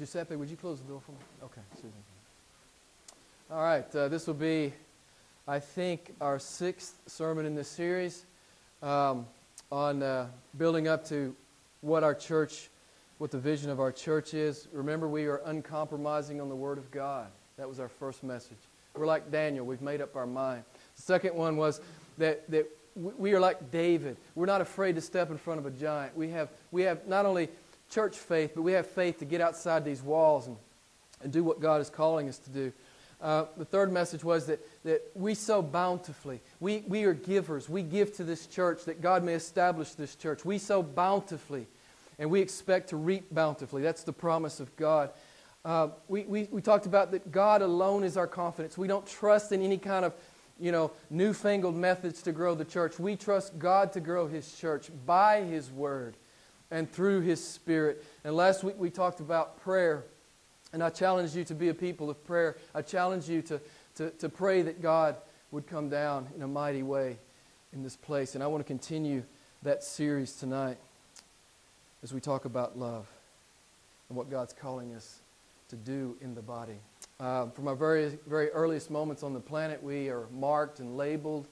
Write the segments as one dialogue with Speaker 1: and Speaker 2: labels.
Speaker 1: Giuseppe, would you close the door for me? Okay, Susan. All right, uh, this will be, I think, our sixth sermon in this series um, on uh, building up to what our church, what the vision of our church is. Remember, we are uncompromising on the Word of God. That was our first message. We're like Daniel, we've made up our mind. The second one was that, that we are like David. We're not afraid to step in front of a giant. We have, we have not only church faith, but we have faith to get outside these walls and, and do what God is calling us to do. Uh, the third message was that, that we sow bountifully. We, we are givers. We give to this church that God may establish this church. We sow bountifully, and we expect to reap bountifully. That's the promise of God. Uh, we, we, we talked about that God alone is our confidence. We don't trust in any kind of you know, newfangled methods to grow the church. We trust God to grow His church by His Word and through His Spirit. And last week we talked about prayer. And I challenge you to be a people of prayer. I challenge you to, to, to pray that God would come down in a mighty way in this place. And I want to continue that series tonight as we talk about love and what God's calling us to do in the body. Uh, from our very, very earliest moments on the planet, we are marked and labeled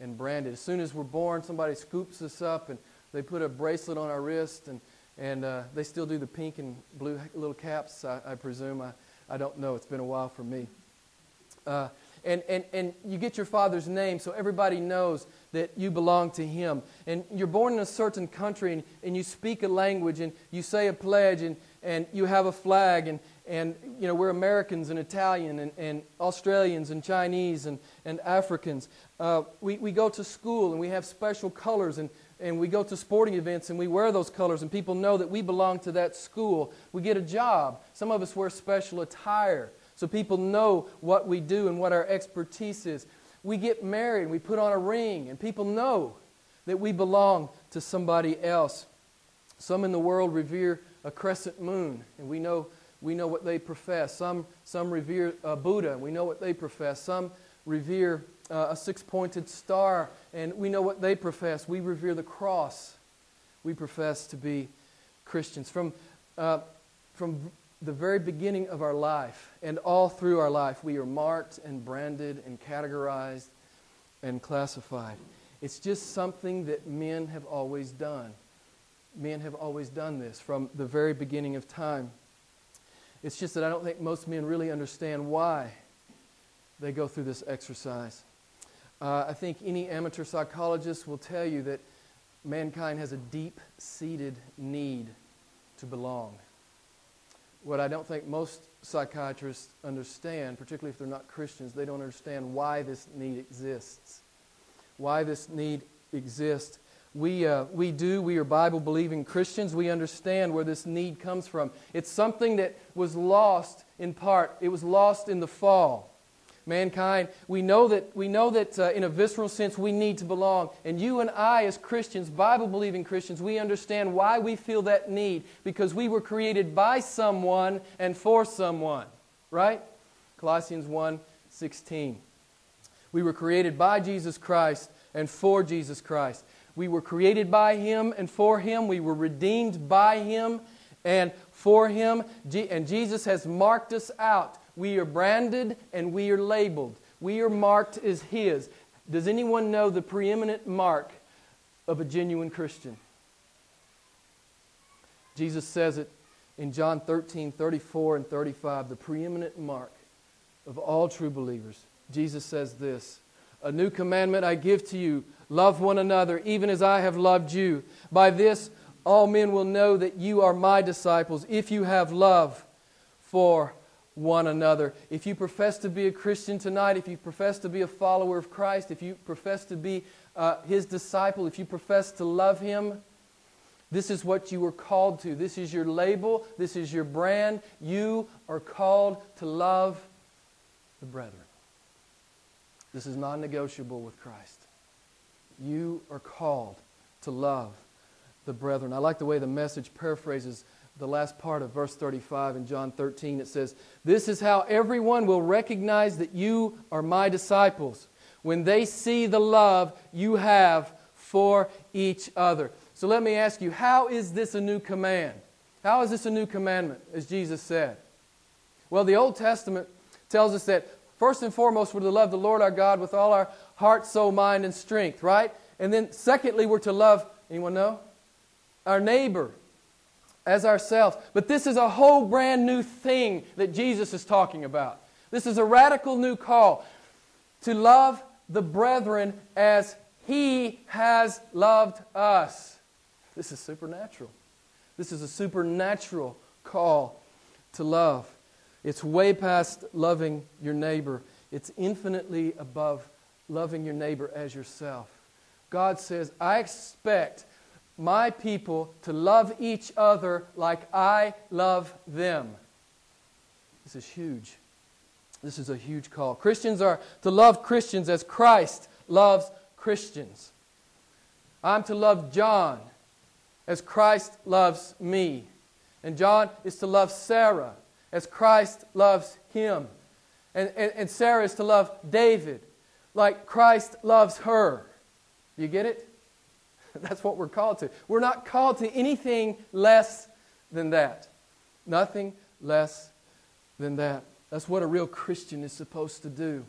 Speaker 1: and branded. As soon as we're born, somebody scoops us up and they put a bracelet on our wrist and and uh, they still do the pink and blue little caps, I, I, presume. I, I don't know. It's been a while for me. Uh, and, and, and you get your father's name so everybody knows that you belong to him. And you're born in a certain country and, and you speak a language and you say a pledge and, and you have a flag and, and you know we're Americans and Italian and, and Australians and Chinese and, and Africans. Uh, we, we go to school and we have special colors and and we go to sporting events and we wear those colors and people know that we belong to that school. We get a job. Some of us wear special attire so people know what we do and what our expertise is. We get married and we put on a ring and people know that we belong to somebody else. Some in the world revere a crescent moon and we know, we know what they profess. Some, some revere uh, Buddha and we know what they profess. Some revere uh, a six pointed star, and we know what they profess. We revere the cross. We profess to be Christians. From, uh, from the very beginning of our life and all through our life, we are marked and branded and categorized and classified. It's just something that men have always done. Men have always done this from the very beginning of time. It's just that I don't think most men really understand why they go through this exercise. Uh, I think any amateur psychologist will tell you that mankind has a deep seated need to belong. What I don't think most psychiatrists understand, particularly if they're not Christians, they don't understand why this need exists. Why this need exists. We, uh, we do, we are Bible believing Christians. We understand where this need comes from. It's something that was lost in part, it was lost in the fall mankind, we know that, we know that uh, in a visceral sense we need to belong. And you and I, as Christians, Bible believing Christians, we understand why we feel that need because we were created by someone and for someone. Right? Colossians 1 16. We were created by Jesus Christ and for Jesus Christ. We were created by Him and for Him. We were redeemed by Him and for Him. And Jesus has marked us out we are branded and we are labeled. We are marked as His. Does anyone know the preeminent mark of a genuine Christian? Jesus says it in John 13, 34 and 35, the preeminent mark of all true believers. Jesus says this A new commandment I give to you love one another, even as I have loved you. By this, all men will know that you are my disciples, if you have love for one another. If you profess to be a Christian tonight, if you profess to be a follower of Christ, if you profess to be uh, His disciple, if you profess to love Him, this is what you were called to. This is your label. This is your brand. You are called to love the brethren. This is non negotiable with Christ. You are called to love the brethren. I like the way the message paraphrases the last part of verse 35 in John 13. It says, This is how everyone will recognize that you are my disciples when they see the love you have for each other. So let me ask you, how is this a new command? How is this a new commandment, as Jesus said? Well, the Old Testament tells us that first and foremost, we're to love the Lord our God with all our heart, soul, mind, and strength, right? And then, secondly, we're to love, anyone know? Our neighbor as ourselves. But this is a whole brand new thing that Jesus is talking about. This is a radical new call to love the brethren as he has loved us. This is supernatural. This is a supernatural call to love. It's way past loving your neighbor, it's infinitely above loving your neighbor as yourself. God says, I expect my people to love each other like I love them. This is huge. This is a huge call. Christians are to love Christians as Christ loves Christians. I'm to love John as Christ loves me. And John is to love Sarah as Christ loves him. And, and, and Sarah is to love David like Christ loves her. You get it? That's what we're called to. We're not called to anything less than that. Nothing less than that. That's what a real Christian is supposed to do.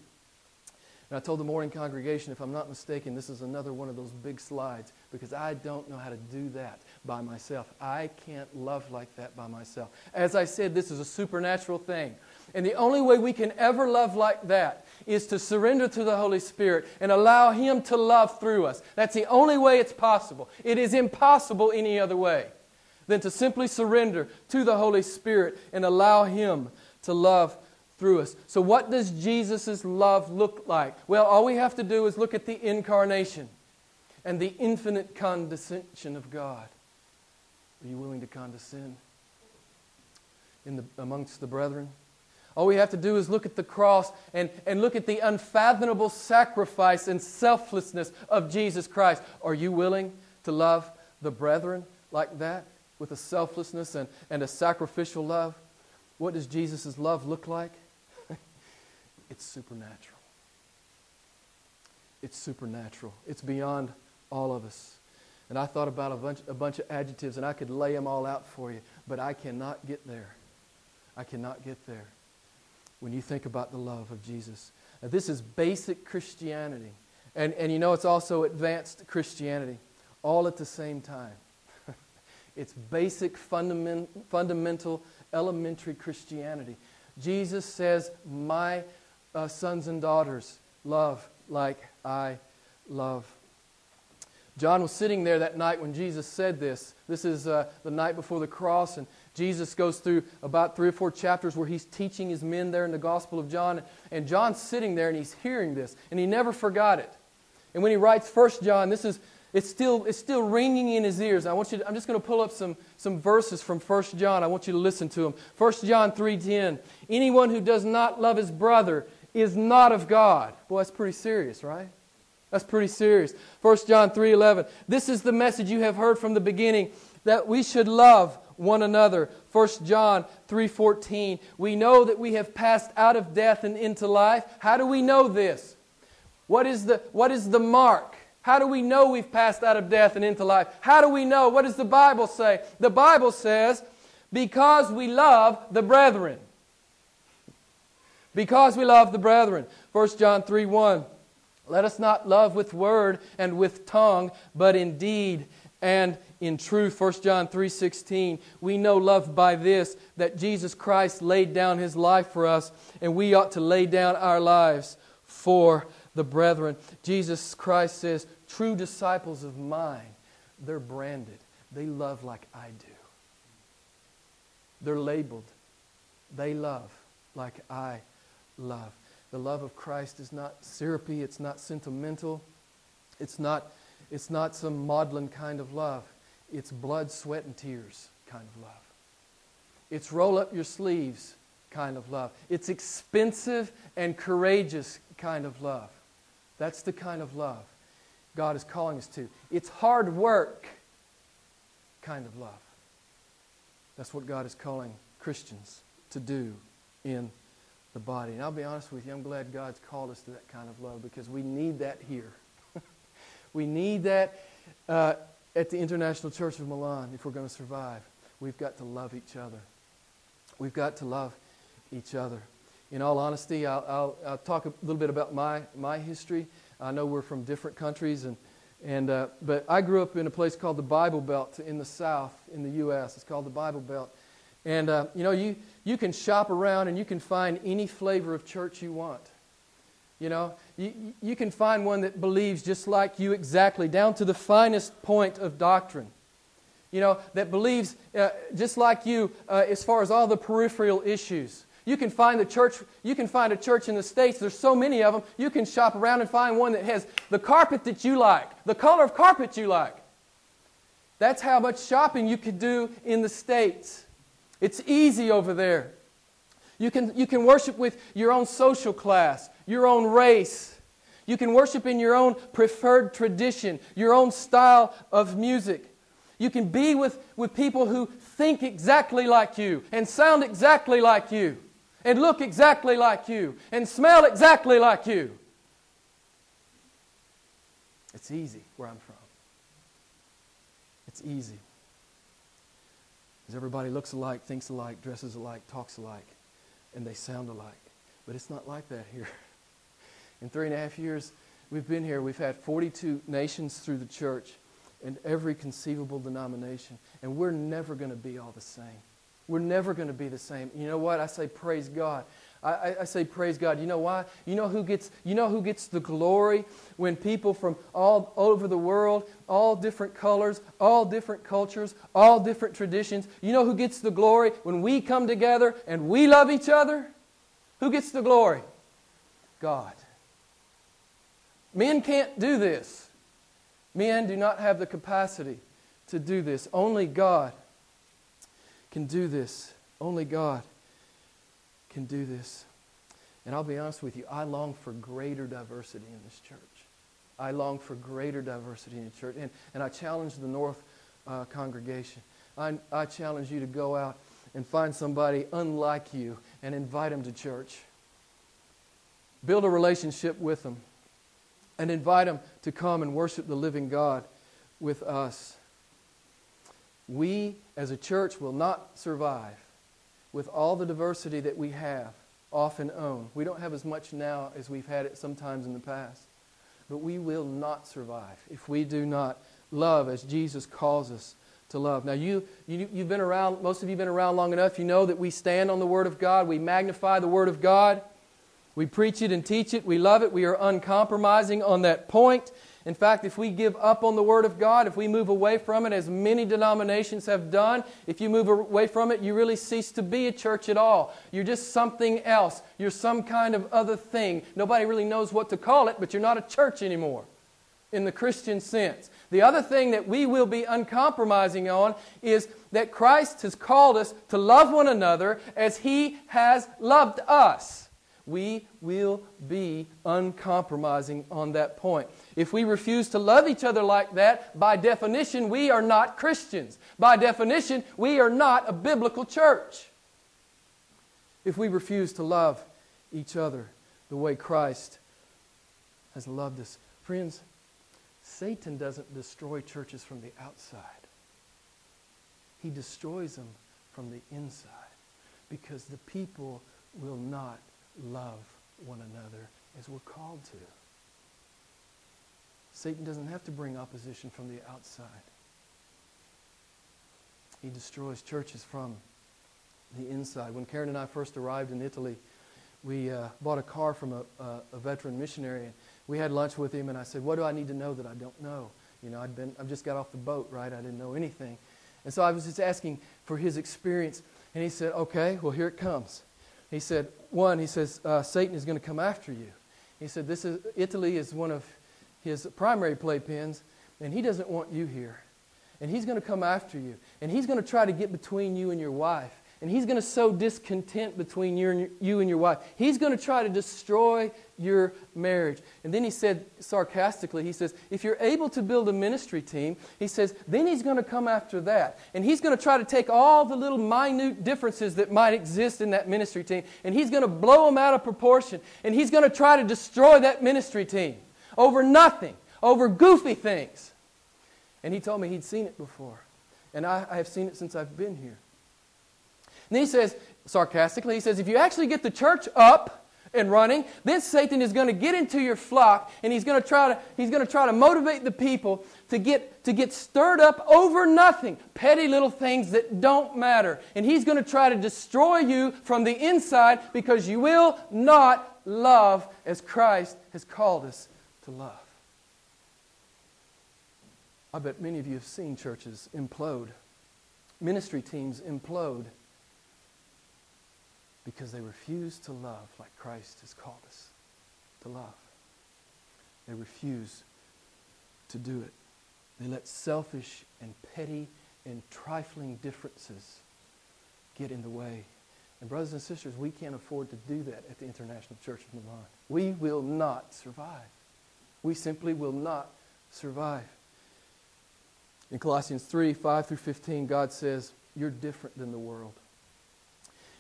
Speaker 1: And I told the morning congregation, if I'm not mistaken, this is another one of those big slides because I don't know how to do that by myself. I can't love like that by myself. As I said, this is a supernatural thing. And the only way we can ever love like that is to surrender to the Holy Spirit and allow Him to love through us. That's the only way it's possible. It is impossible any other way than to simply surrender to the Holy Spirit and allow Him to love through us. So, what does Jesus' love look like? Well, all we have to do is look at the incarnation and the infinite condescension of God. Are you willing to condescend in the, amongst the brethren? All we have to do is look at the cross and, and look at the unfathomable sacrifice and selflessness of Jesus Christ. Are you willing to love the brethren like that with a selflessness and, and a sacrificial love? What does Jesus' love look like? It's supernatural. It's supernatural. It's beyond all of us. And I thought about a bunch, a bunch of adjectives, and I could lay them all out for you, but I cannot get there. I cannot get there when you think about the love of Jesus. Now, this is basic Christianity. And, and you know, it's also advanced Christianity, all at the same time. it's basic, fundament, fundamental, elementary Christianity. Jesus says, My uh, sons and daughters love like I love. John was sitting there that night when Jesus said this. This is uh, the night before the cross, and Jesus goes through about three or four chapters where he's teaching his men there in the Gospel of John. And John's sitting there and he's hearing this, and he never forgot it. And when he writes First John, this is it's still, it's still ringing in his ears. I want you to, I'm just going to pull up some, some verses from 1 John. I want you to listen to them. 1 John 3.10. Anyone who does not love his brother is not of God. Boy, that's pretty serious, right? That's pretty serious. 1 John 3:11. This is the message you have heard from the beginning that we should love one another. 1 John 3:14. We know that we have passed out of death and into life. How do we know this? What is the what is the mark? How do we know we've passed out of death and into life? How do we know? What does the Bible say? The Bible says, because we love the brethren because we love the brethren. 1 John 3 1. Let us not love with word and with tongue, but in deed and in truth. 1 John 3:16. We know love by this that Jesus Christ laid down his life for us, and we ought to lay down our lives for the brethren. Jesus Christ says, "True disciples of mine, they're branded. They love like I do. They're labeled. They love like I love. The love of Christ is not syrupy, it's not sentimental, it's not, it's not some maudlin kind of love. It's blood, sweat, and tears kind of love. It's roll up your sleeves kind of love. It's expensive and courageous kind of love. That's the kind of love God is calling us to. It's hard work kind of love. That's what God is calling Christians to do in the body. And I'll be honest with you, I'm glad God's called us to that kind of love because we need that here. we need that uh, at the International Church of Milan if we're going to survive. we've got to love each other. We've got to love each other. In all honesty, I'll, I'll, I'll talk a little bit about my, my history. I know we're from different countries, and, and, uh, but I grew up in a place called the Bible Belt in the South in the U.S. It's called the Bible Belt. And, uh, you know, you, you can shop around and you can find any flavor of church you want. You know, you, you can find one that believes just like you exactly, down to the finest point of doctrine. You know, that believes uh, just like you uh, as far as all the peripheral issues. You can find the church, you can find a church in the States, there's so many of them, you can shop around and find one that has the carpet that you like, the color of carpet you like. That's how much shopping you could do in the States. It's easy over there. You can, you can worship with your own social class, your own race. You can worship in your own preferred tradition, your own style of music. You can be with, with people who think exactly like you and sound exactly like you and look exactly like you and smell exactly like you. It's easy where I'm from. It's easy. Because everybody looks alike, thinks alike, dresses alike, talks alike, and they sound alike. But it's not like that here. In three and a half years we've been here, we've had 42 nations through the church and every conceivable denomination, and we're never going to be all the same. We're never going to be the same. You know what? I say praise God. I, I, say praise God. You know why? You know who gets you know who gets the glory when people from all over the world, all different colors, all different cultures, all different traditions. You know who gets the glory when we come together and we love each other? Who gets the glory? God. Men can't do this. Men do not have the capacity to do this. Only God can do this. Only God can do this. And I'll be honest with you, I long for greater diversity in this church. I long for greater diversity in the church. And, and I challenge the North uh, congregation. I, I challenge you to go out and find somebody unlike you and invite them to church. Build a relationship with them and invite them to come and worship the living God with us. We as a church will not survive with all the diversity that we have, often own. We don't have as much now as we've had it sometimes in the past. But we will not survive if we do not love as Jesus calls us to love. Now, you, you, you've been around, most of you have been around long enough. You know that we stand on the Word of God, we magnify the Word of God, we preach it and teach it, we love it, we are uncompromising on that point. In fact, if we give up on the Word of God, if we move away from it, as many denominations have done, if you move away from it, you really cease to be a church at all. You're just something else. You're some kind of other thing. Nobody really knows what to call it, but you're not a church anymore in the Christian sense. The other thing that we will be uncompromising on is that Christ has called us to love one another as He has loved us. We will be uncompromising on that point. If we refuse to love each other like that, by definition, we are not Christians. By definition, we are not a biblical church. If we refuse to love each other the way Christ has loved us. Friends, Satan doesn't destroy churches from the outside, he destroys them from the inside because the people will not love one another as we're called to. Satan doesn't have to bring opposition from the outside. He destroys churches from the inside. When Karen and I first arrived in Italy, we uh, bought a car from a, a, veteran missionary, and we had lunch with him. And I said, "What do I need to know that I don't know?" You know, I'd been, I've just got off the boat, right? I didn't know anything, and so I was just asking for his experience. And he said, "Okay, well here it comes." He said, one, he says, uh, Satan is going to come after you. He said, this is, Italy is one of his primary playpens, and he doesn't want you here. And he's going to come after you. And he's going to try to get between you and your wife and he's going to sow discontent between you and, your, you and your wife. He's going to try to destroy your marriage. And then he said sarcastically, he says, if you're able to build a ministry team, he says, then he's going to come after that. And he's going to try to take all the little minute differences that might exist in that ministry team, and he's going to blow them out of proportion. And he's going to try to destroy that ministry team over nothing, over goofy things. And he told me he'd seen it before. And I, I have seen it since I've been here. And he says, sarcastically, he says, if you actually get the church up, and running, then Satan is going to get into your flock and he's going to try to, he's going to, try to motivate the people to get, to get stirred up over nothing, petty little things that don't matter. And he's going to try to destroy you from the inside because you will not love as Christ has called us to love. I bet many of you have seen churches implode, ministry teams implode because they refuse to love like Christ has called us to love. They refuse to do it. They let selfish and petty and trifling differences get in the way. And, brothers and sisters, we can't afford to do that at the International Church of Milan. We will not survive. We simply will not survive. In Colossians 3 5 through 15, God says, You're different than the world.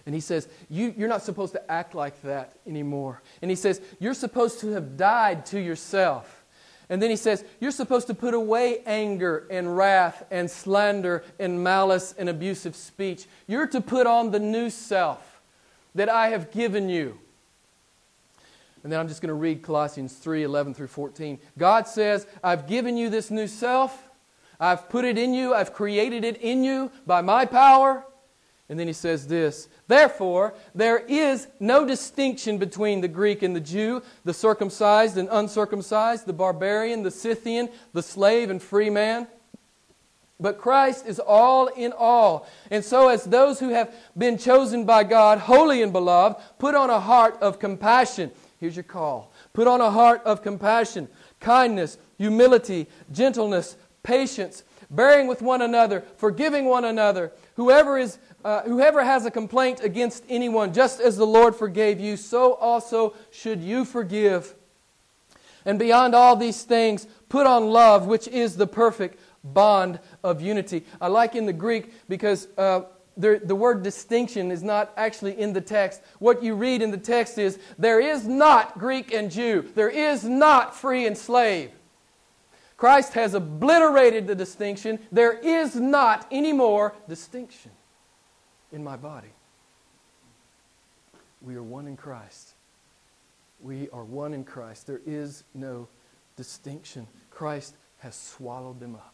Speaker 1: And he says, you, You're not supposed to act like that anymore. And he says, You're supposed to have died to yourself. And then he says, You're supposed to put away anger and wrath and slander and malice and abusive speech. You're to put on the new self that I have given you. And then I'm just going to read Colossians 3 11 through 14. God says, I've given you this new self. I've put it in you. I've created it in you by my power. And then he says this Therefore, there is no distinction between the Greek and the Jew, the circumcised and uncircumcised, the barbarian, the Scythian, the slave and free man. But Christ is all in all. And so, as those who have been chosen by God, holy and beloved, put on a heart of compassion. Here's your call put on a heart of compassion, kindness, humility, gentleness, patience, bearing with one another, forgiving one another. Whoever is uh, whoever has a complaint against anyone, just as the Lord forgave you, so also should you forgive. And beyond all these things, put on love, which is the perfect bond of unity. I like in the Greek because uh, the, the word distinction is not actually in the text. What you read in the text is there is not Greek and Jew, there is not free and slave. Christ has obliterated the distinction. There is not any more distinction in my body. We are one in Christ. We are one in Christ. There is no distinction. Christ has swallowed them up.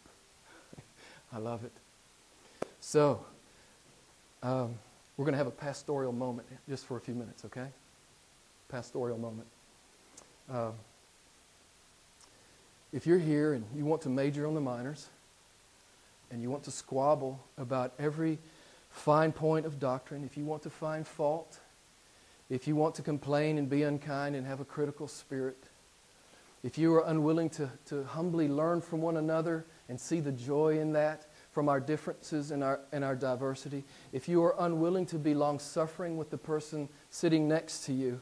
Speaker 1: I love it. So, um, we're going to have a pastoral moment just for a few minutes, okay? Pastoral moment. Uh, if you're here and you want to major on the minors, and you want to squabble about every fine point of doctrine, if you want to find fault, if you want to complain and be unkind and have a critical spirit, if you are unwilling to, to humbly learn from one another and see the joy in that, from our differences and our, and our diversity, if you are unwilling to be long suffering with the person sitting next to you,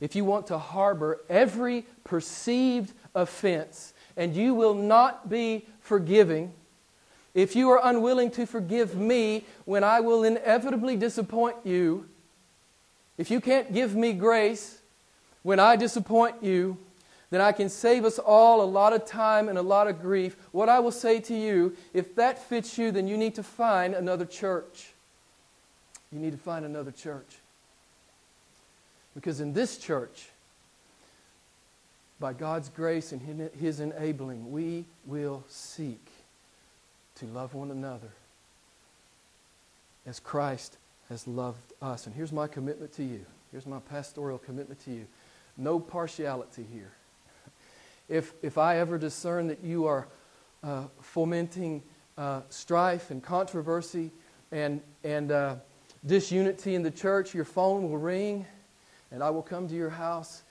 Speaker 1: if you want to harbor every perceived offense and you will not be forgiving, if you are unwilling to forgive me when I will inevitably disappoint you, if you can't give me grace when I disappoint you, then I can save us all a lot of time and a lot of grief. What I will say to you, if that fits you, then you need to find another church. You need to find another church. Because in this church, by God's grace and His enabling, we will seek to love one another as Christ has loved us. And here's my commitment to you. Here's my pastoral commitment to you. No partiality here. If, if I ever discern that you are uh, fomenting uh, strife and controversy and, and uh, disunity in the church, your phone will ring and I will come to your house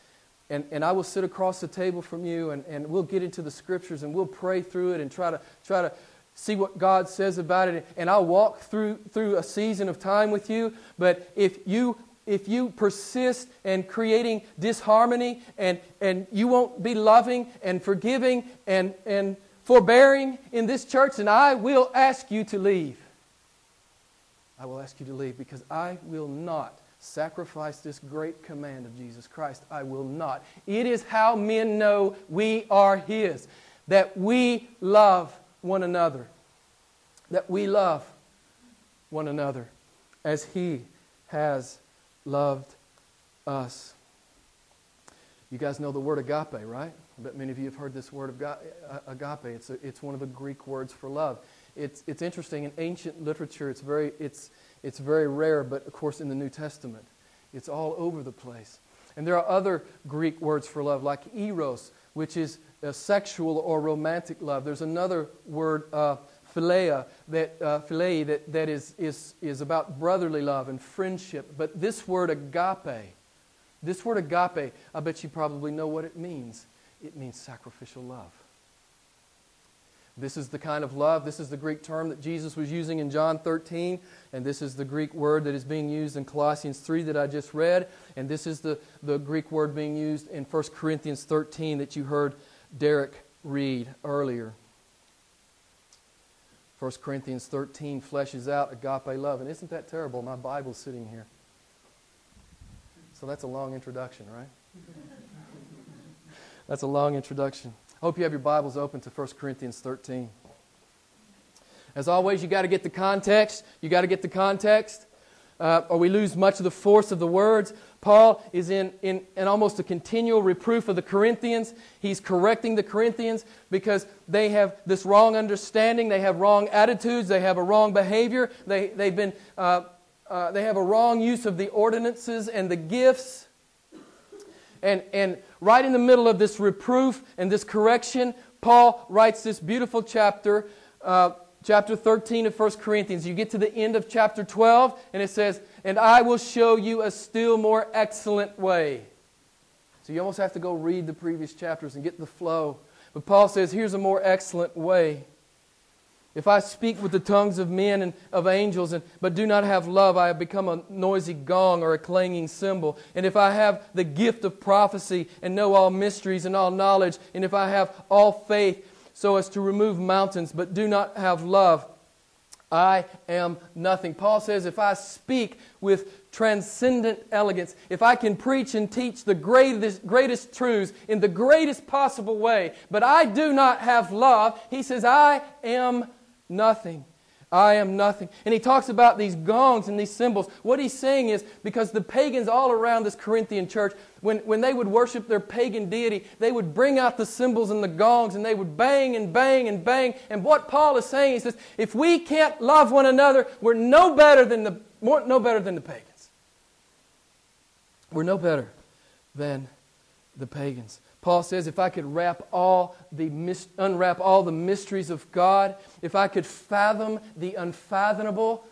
Speaker 1: and, and I will sit across the table from you and, and we'll get into the scriptures and we'll pray through it and try to, try to see what God says about it, and I'll walk through, through a season of time with you. But if you if you persist in creating disharmony and, and you won't be loving and forgiving and, and forbearing in this church, then I will ask you to leave. I will ask you to leave because I will not sacrifice this great command of Jesus Christ. I will not. It is how men know we are His, that we love one another. that we love one another as He has loved us. You guys know the word agape, right? I bet many of you have heard this word uh, agape. It's, a, it's one of the Greek words for love. It's, it's interesting. In ancient literature, it's very, it's, it's very rare, but of course, in the New Testament, it's all over the place. And there are other Greek words for love, like eros, which is a sexual or romantic love. There's another word, uh, philia, that, uh, that, that is, is, is about brotherly love and friendship. But this word agape, this word agape, I bet you probably know what it means. It means sacrificial love. This is the kind of love, this is the Greek term that Jesus was using in John 13, and this is the Greek word that is being used in Colossians 3 that I just read, and this is the, the Greek word being used in 1 Corinthians 13 that you heard Derek read earlier. 1 Corinthians 13 fleshes out agape love. And isn't that terrible? My Bible's sitting here. So that's a long introduction, right? that's a long introduction. Hope you have your Bibles open to 1 Corinthians 13. As always, you got to get the context. You got to get the context, uh, or we lose much of the force of the words. Paul is in, in, in almost a continual reproof of the Corinthians. He's correcting the Corinthians because they have this wrong understanding, they have wrong attitudes, they have a wrong behavior, they, they've been, uh, uh, they have a wrong use of the ordinances and the gifts. And, and right in the middle of this reproof and this correction, Paul writes this beautiful chapter, uh, chapter 13 of 1 Corinthians. You get to the end of chapter 12, and it says, And I will show you a still more excellent way. So you almost have to go read the previous chapters and get the flow. But Paul says, Here's a more excellent way. If I speak with the tongues of men and of angels, and, but do not have love, I have become a noisy gong or a clanging cymbal. And if I have the gift of prophecy and know all mysteries and all knowledge, and if I have all faith so as to remove mountains, but do not have love, I am nothing. Paul says, if I speak with transcendent elegance, if I can preach and teach the greatest, greatest truths in the greatest possible way, but I do not have love, he says, I am nothing. I am nothing. And he talks about these gongs and these cymbals. What he's saying is because the pagans all around this Corinthian church, when, when they would worship their pagan deity, they would bring out the cymbals and the gongs and they would bang and bang and bang. And what Paul is saying is this if we can't love one another, we're no better than the, more, no better than the pagans. We're no better than the pagans. Paul says, if I could wrap all the unwrap all the mysteries of God, if I could fathom the unfathomable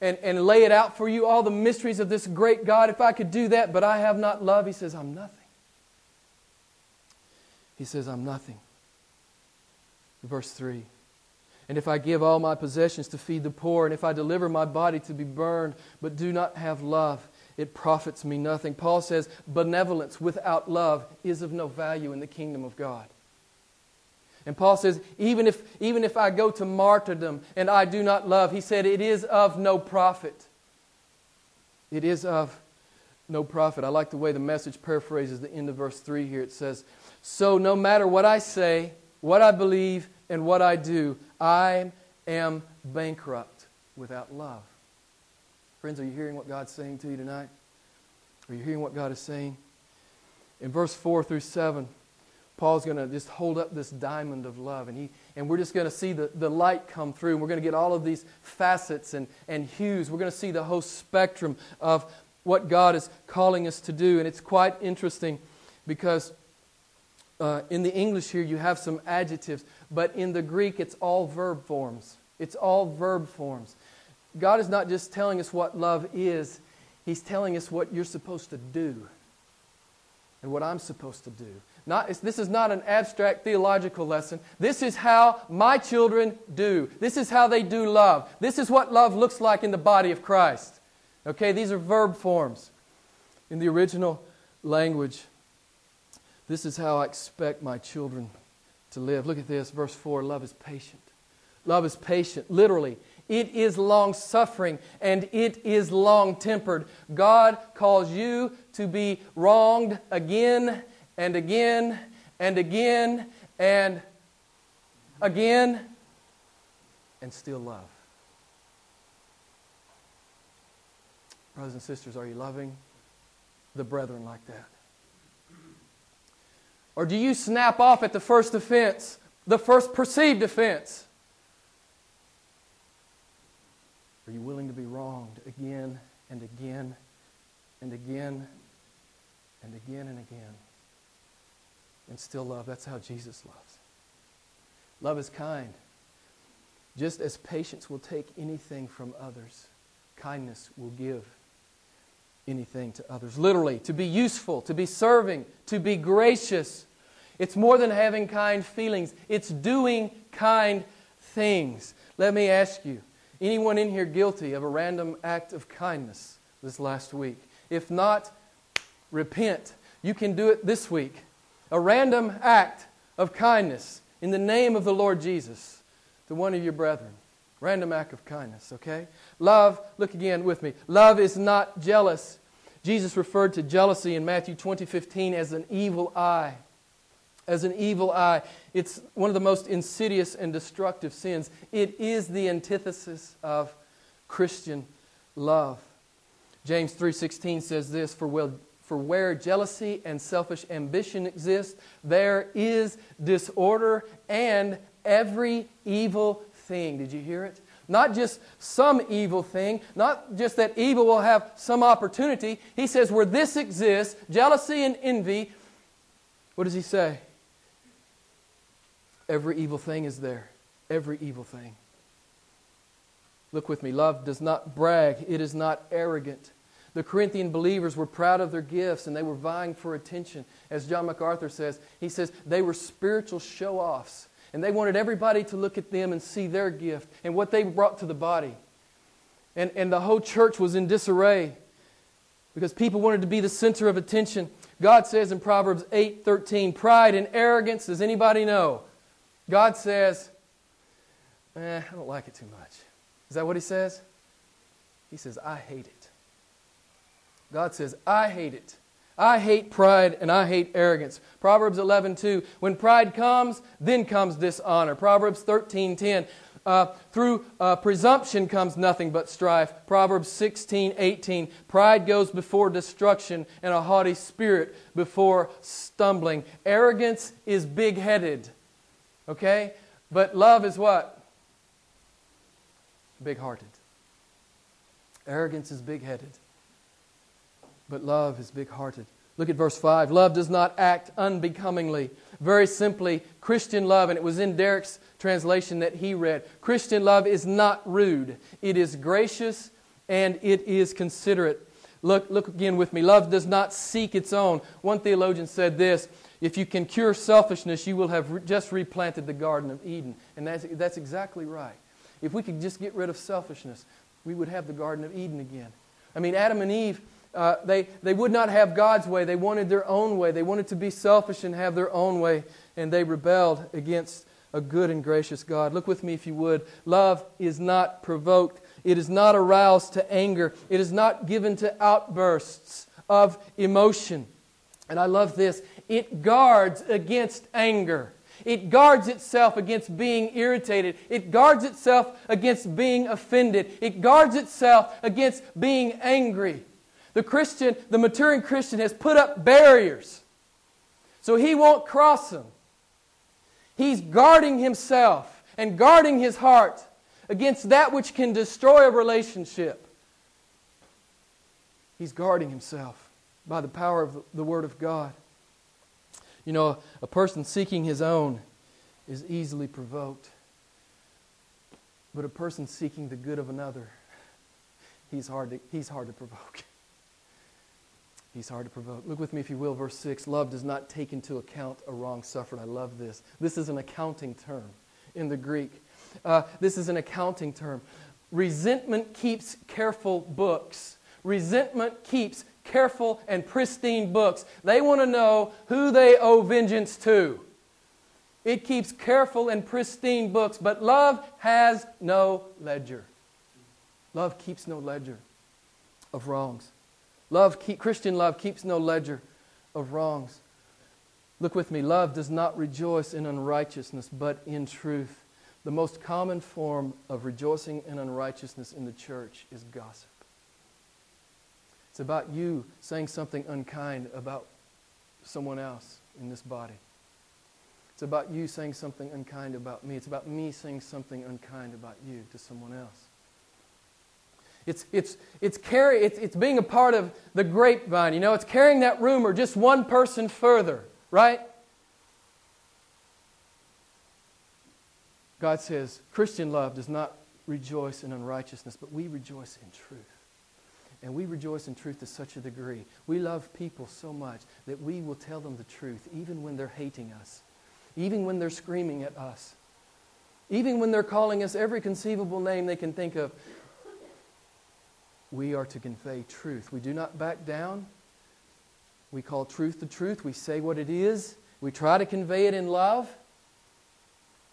Speaker 1: and, and lay it out for you, all the mysteries of this great God, if I could do that, but I have not love, he says, I'm nothing. He says, I'm nothing. Verse 3. And if I give all my possessions to feed the poor, and if I deliver my body to be burned, but do not have love, it profits me nothing. Paul says, benevolence without love is of no value in the kingdom of God. And Paul says, even if, even if I go to martyrdom and I do not love, he said, it is of no profit. It is of no profit. I like the way the message paraphrases the end of verse 3 here. It says, So no matter what I say, what I believe, and what I do, I am bankrupt without love. Friends, are you hearing what God's saying to you tonight? Are you hearing what God is saying? In verse 4 through 7, Paul's going to just hold up this diamond of love, and, he, and we're just going to see the, the light come through, and we're going to get all of these facets and, and hues. We're going to see the whole spectrum of what God is calling us to do, and it's quite interesting because uh, in the English here you have some adjectives, but in the Greek it's all verb forms. It's all verb forms. God is not just telling us what love is, He's telling us what you're supposed to do and what I'm supposed to do. Not, this is not an abstract theological lesson. This is how my children do. This is how they do love. This is what love looks like in the body of Christ. Okay, these are verb forms in the original language. This is how I expect my children to live. Look at this, verse 4 love is patient. Love is patient. Literally, it is long suffering and it is long tempered. God calls you to be wronged again and again and again and again. and still love? Brothers and sisters, are you loving the brethren like that? Or do you snap off at the first offense, the first perceived offense? Are you willing to be wronged again and again and again and again and again and still love? That's how Jesus loves. Love is kind. Just as patience will take anything from others, kindness will give anything to others. Literally, to be useful, to be serving, to be gracious. It's more than having kind feelings, it's doing kind things. Let me ask you anyone in here guilty of a random act of kindness this last week? If not, repent. You can do it this week. A random act of kindness in the name of the Lord Jesus to one of your brethren. Random act of kindness, okay? Love, look again with me. Love is not jealous. Jesus referred to jealousy in Matthew 20 15 as an evil eye. As an evil eye. It's one of the most insidious and destructive sins. It is the antithesis of Christian love. James 3:16 says this, for, will, for where jealousy and selfish ambition exist, there is disorder and every evil thing. Did you hear it? Not just some evil thing, not just that evil will have some opportunity. He says, where this exists, jealousy and envy, what does he say? Every evil thing is there. Every evil thing. Look with me. Love does not brag, it is not arrogant. The Corinthian believers were proud of their gifts and they were vying for attention. As John MacArthur says, he says they were spiritual show offs. And they wanted everybody to look at them and see their gift and what they brought to the body. And, and the whole church was in disarray because people wanted to be the center of attention. God says in Proverbs 8 13, pride and arrogance, does anybody know? God says, eh, I don't like it too much. Is that what he says? He says, I hate it. God says, I hate it. I hate pride and I hate arrogance. Proverbs 11:2. When pride comes, then comes dishonor. Proverbs 13:10. Uh, through uh, presumption comes nothing but strife. Proverbs 16:18. Pride goes before destruction, and a haughty spirit before stumbling. Arrogance is big-headed. Okay, but love is what? Big-hearted. Arrogance is big-headed but love is big hearted. Look at verse 5. Love does not act unbecomingly. Very simply, Christian love, and it was in Derek's translation that he read Christian love is not rude, it is gracious and it is considerate. Look, look again with me. Love does not seek its own. One theologian said this if you can cure selfishness, you will have re- just replanted the Garden of Eden. And that's, that's exactly right. If we could just get rid of selfishness, we would have the Garden of Eden again. I mean, Adam and Eve uh, they, they would not have God's way. They wanted their own way. They wanted to be selfish and have their own way, and they rebelled against a good and gracious God. Look with me, if you would. Love is not provoked, it is not aroused to anger, it is not given to outbursts of emotion. And I love this it guards against anger. It guards itself against being irritated. It guards itself against being offended. It guards itself against being angry. The Christian, the maturing Christian, has put up barriers so he won't cross them. He's guarding himself and guarding his heart against that which can destroy a relationship. He's guarding himself by the power of the Word of God. You know, a person seeking his own is easily provoked, but a person seeking the good of another, he's hard to, he's hard to provoke. He's hard to provoke. Look with me, if you will, verse 6. Love does not take into account a wrong suffered. I love this. This is an accounting term in the Greek. Uh, this is an accounting term. Resentment keeps careful books. Resentment keeps careful and pristine books. They want to know who they owe vengeance to. It keeps careful and pristine books, but love has no ledger. Love keeps no ledger of wrongs. Love, keep, Christian love keeps no ledger of wrongs. Look with me. Love does not rejoice in unrighteousness, but in truth. the most common form of rejoicing in unrighteousness in the church is gossip. It's about you saying something unkind about someone else in this body. It's about you saying something unkind about me. It's about me saying something unkind about you to someone else. It's, it's, it's, carry, it's, it's being a part of the grapevine. You know, it's carrying that rumor just one person further, right? God says Christian love does not rejoice in unrighteousness, but we rejoice in truth. And we rejoice in truth to such a degree. We love people so much that we will tell them the truth, even when they're hating us, even when they're screaming at us, even when they're calling us every conceivable name they can think of. We are to convey truth. We do not back down. We call truth the truth. We say what it is. We try to convey it in love.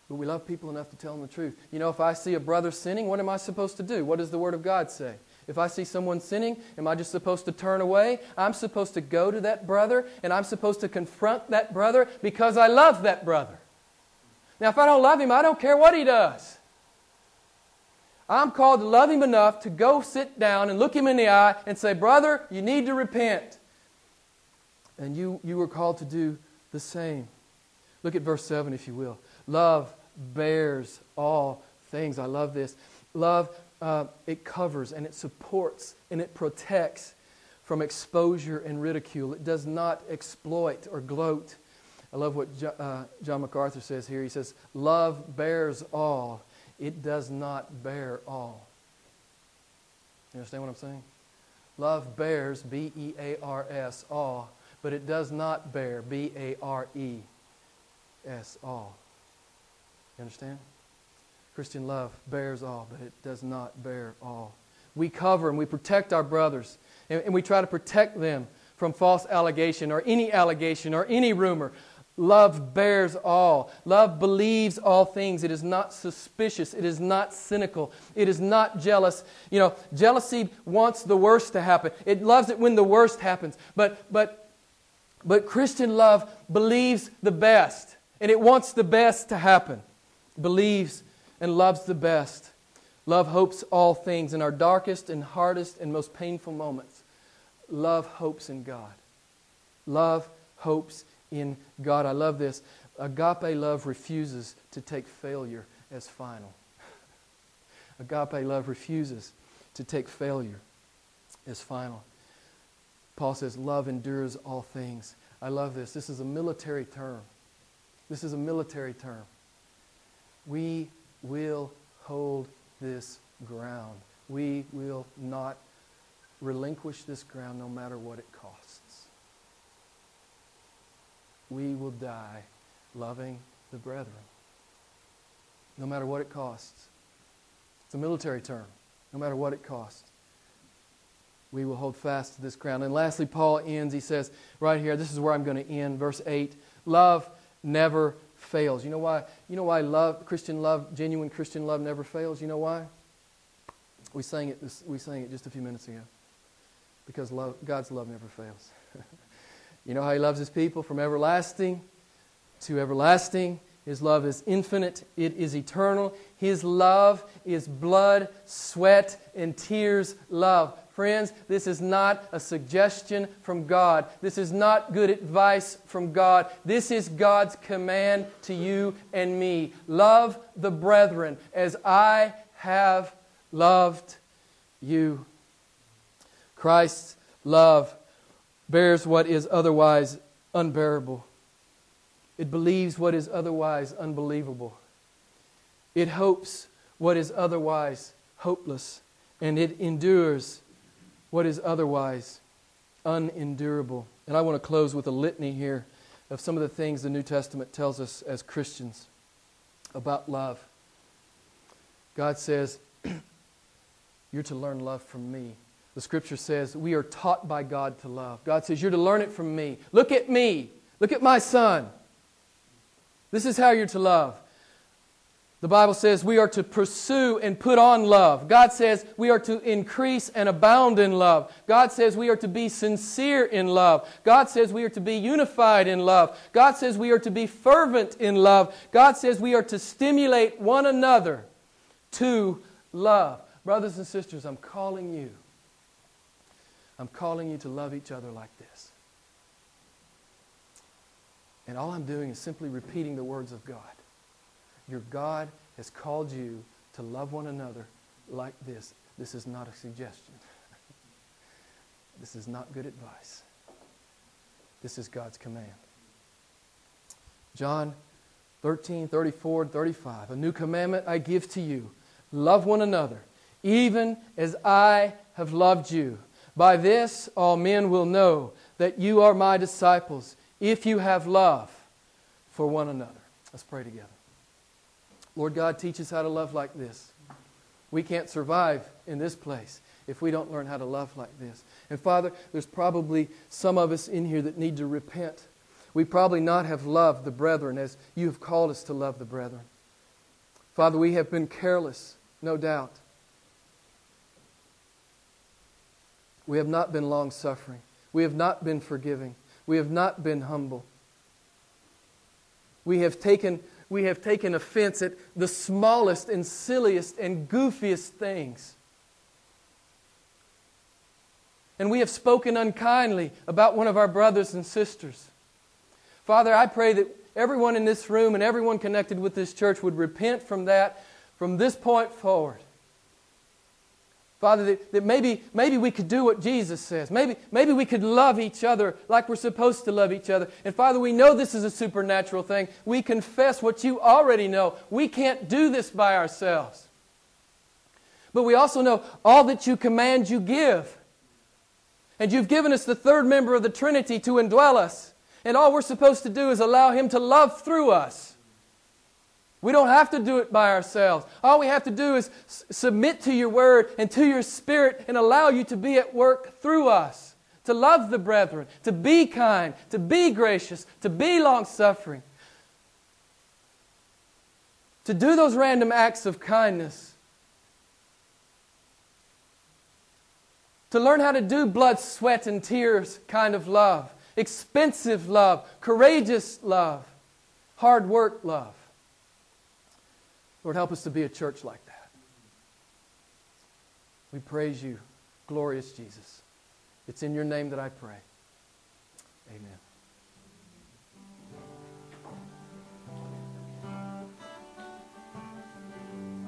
Speaker 1: But we love people enough to tell them the truth. You know, if I see a brother sinning, what am I supposed to do? What does the Word of God say? If I see someone sinning, am I just supposed to turn away? I'm supposed to go to that brother and I'm supposed to confront that brother because I love that brother. Now, if I don't love him, I don't care what he does. I'm called to love him enough to go sit down and look him in the eye and say, Brother, you need to repent. And you, you were called to do the same. Look at verse 7, if you will. Love bears all things. I love this. Love, uh, it covers and it supports and it protects from exposure and ridicule. It does not exploit or gloat. I love what uh, John MacArthur says here. He says, Love bears all, it does not bare all. You understand what I'm saying? Love bears, B E A R S, all, but it does not bare, B A R E S, all. You understand? Christian love bears all, but it does not bare all. We cover and we protect our brothers, and, and we try to protect them from false allegation or any allegation or any rumor. Love bears all. Love believes all things. It is not suspicious. It is not cynical. It is not jealous. You know, jealousy wants the worst to happen. It loves it when the worst happens. But but but Christian love believes the best, and it wants the best to happen believes and loves the best. Love hopes all things in our darkest and hardest and most painful moments. Love hopes in God. Love hopes in God. I love this. Agape love refuses to take failure as final. Agape love refuses to take failure as final. Paul says, Love endures all things. I love this. This is a military term. This is a military term we will hold this ground. We will not relinquish this ground no matter what it costs. We will die loving the brethren, no matter what it costs. It's a military term, no matter what it costs. We will hold fast to this ground. And lastly, Paul ends, he says, right here, this is where I'm going to end, verse 8 love never fails. You know why? You know why love, Christian love, genuine Christian love never fails? You know why? We sang it, this, we sang it just a few minutes ago. Because love, God's love never fails. you know how He loves His people from everlasting to everlasting. His love is infinite, it is eternal. His love is blood, sweat, and tears love. Friends, this is not a suggestion from God. This is not good advice from God. This is God's command to you and me. Love the brethren as I have loved you. Christ's love bears what is otherwise unbearable. It believes what is otherwise unbelievable. It hopes what is otherwise hopeless. And it endures what is otherwise unendurable. And I want to close with a litany here of some of the things the New Testament tells us as Christians about love. God says, You're to learn love from me. The scripture says, We are taught by God to love. God says, You're to learn it from me. Look at me. Look at my son. This is how you're to love. The Bible says we are to pursue and put on love. God says we are to increase and abound in love. God says we are to be sincere in love. God says we are to be unified in love. God says we are to be fervent in love. God says we are to stimulate one another to love. Brothers and sisters, I'm calling you. I'm calling you to love each other like this. And all I'm doing is simply repeating the words of God. Your God has called you to love one another like this. This is not a suggestion. this is not good advice. This is God's command. John 13, 34, and 35. A new commandment I give to you love one another, even as I have loved you. By this all men will know that you are my disciples, if you have love for one another. Let's pray together. Lord God, teach us how to love like this. We can't survive in this place if we don't learn how to love like this. And Father, there's probably some of us in here that need to repent. We probably not have loved the brethren as you have called us to love the brethren. Father, we have been careless, no doubt. We have not been long suffering. We have not been forgiving. We have not been humble. We have taken we have taken offense at the smallest and silliest and goofiest things. And we have spoken unkindly about one of our brothers and sisters. Father, I pray that everyone in this room and everyone connected with this church would repent from that from this point forward. Father, that, that, maybe, maybe we could do what Jesus says. Maybe, maybe we could love each other like we're supposed to love each other. And Father, we know this is a supernatural thing. We confess what you already know. We can't do this by ourselves. But we also know all that you command, you give. And you've given us the third member of the Trinity to indwell us. And all we're supposed to do is allow him to love through us. We don't have to do it by ourselves. All we have to do is s- submit to your word and to your spirit and allow you to be at work through us, to love the brethren, to be kind, to be gracious, to be long suffering, to do those random acts of kindness, to learn how to do blood, sweat, and tears kind of love, expensive love, courageous love, hard work love. Lord, help us to be a church like that. We praise you, glorious Jesus. It's in your name that I pray. Amen.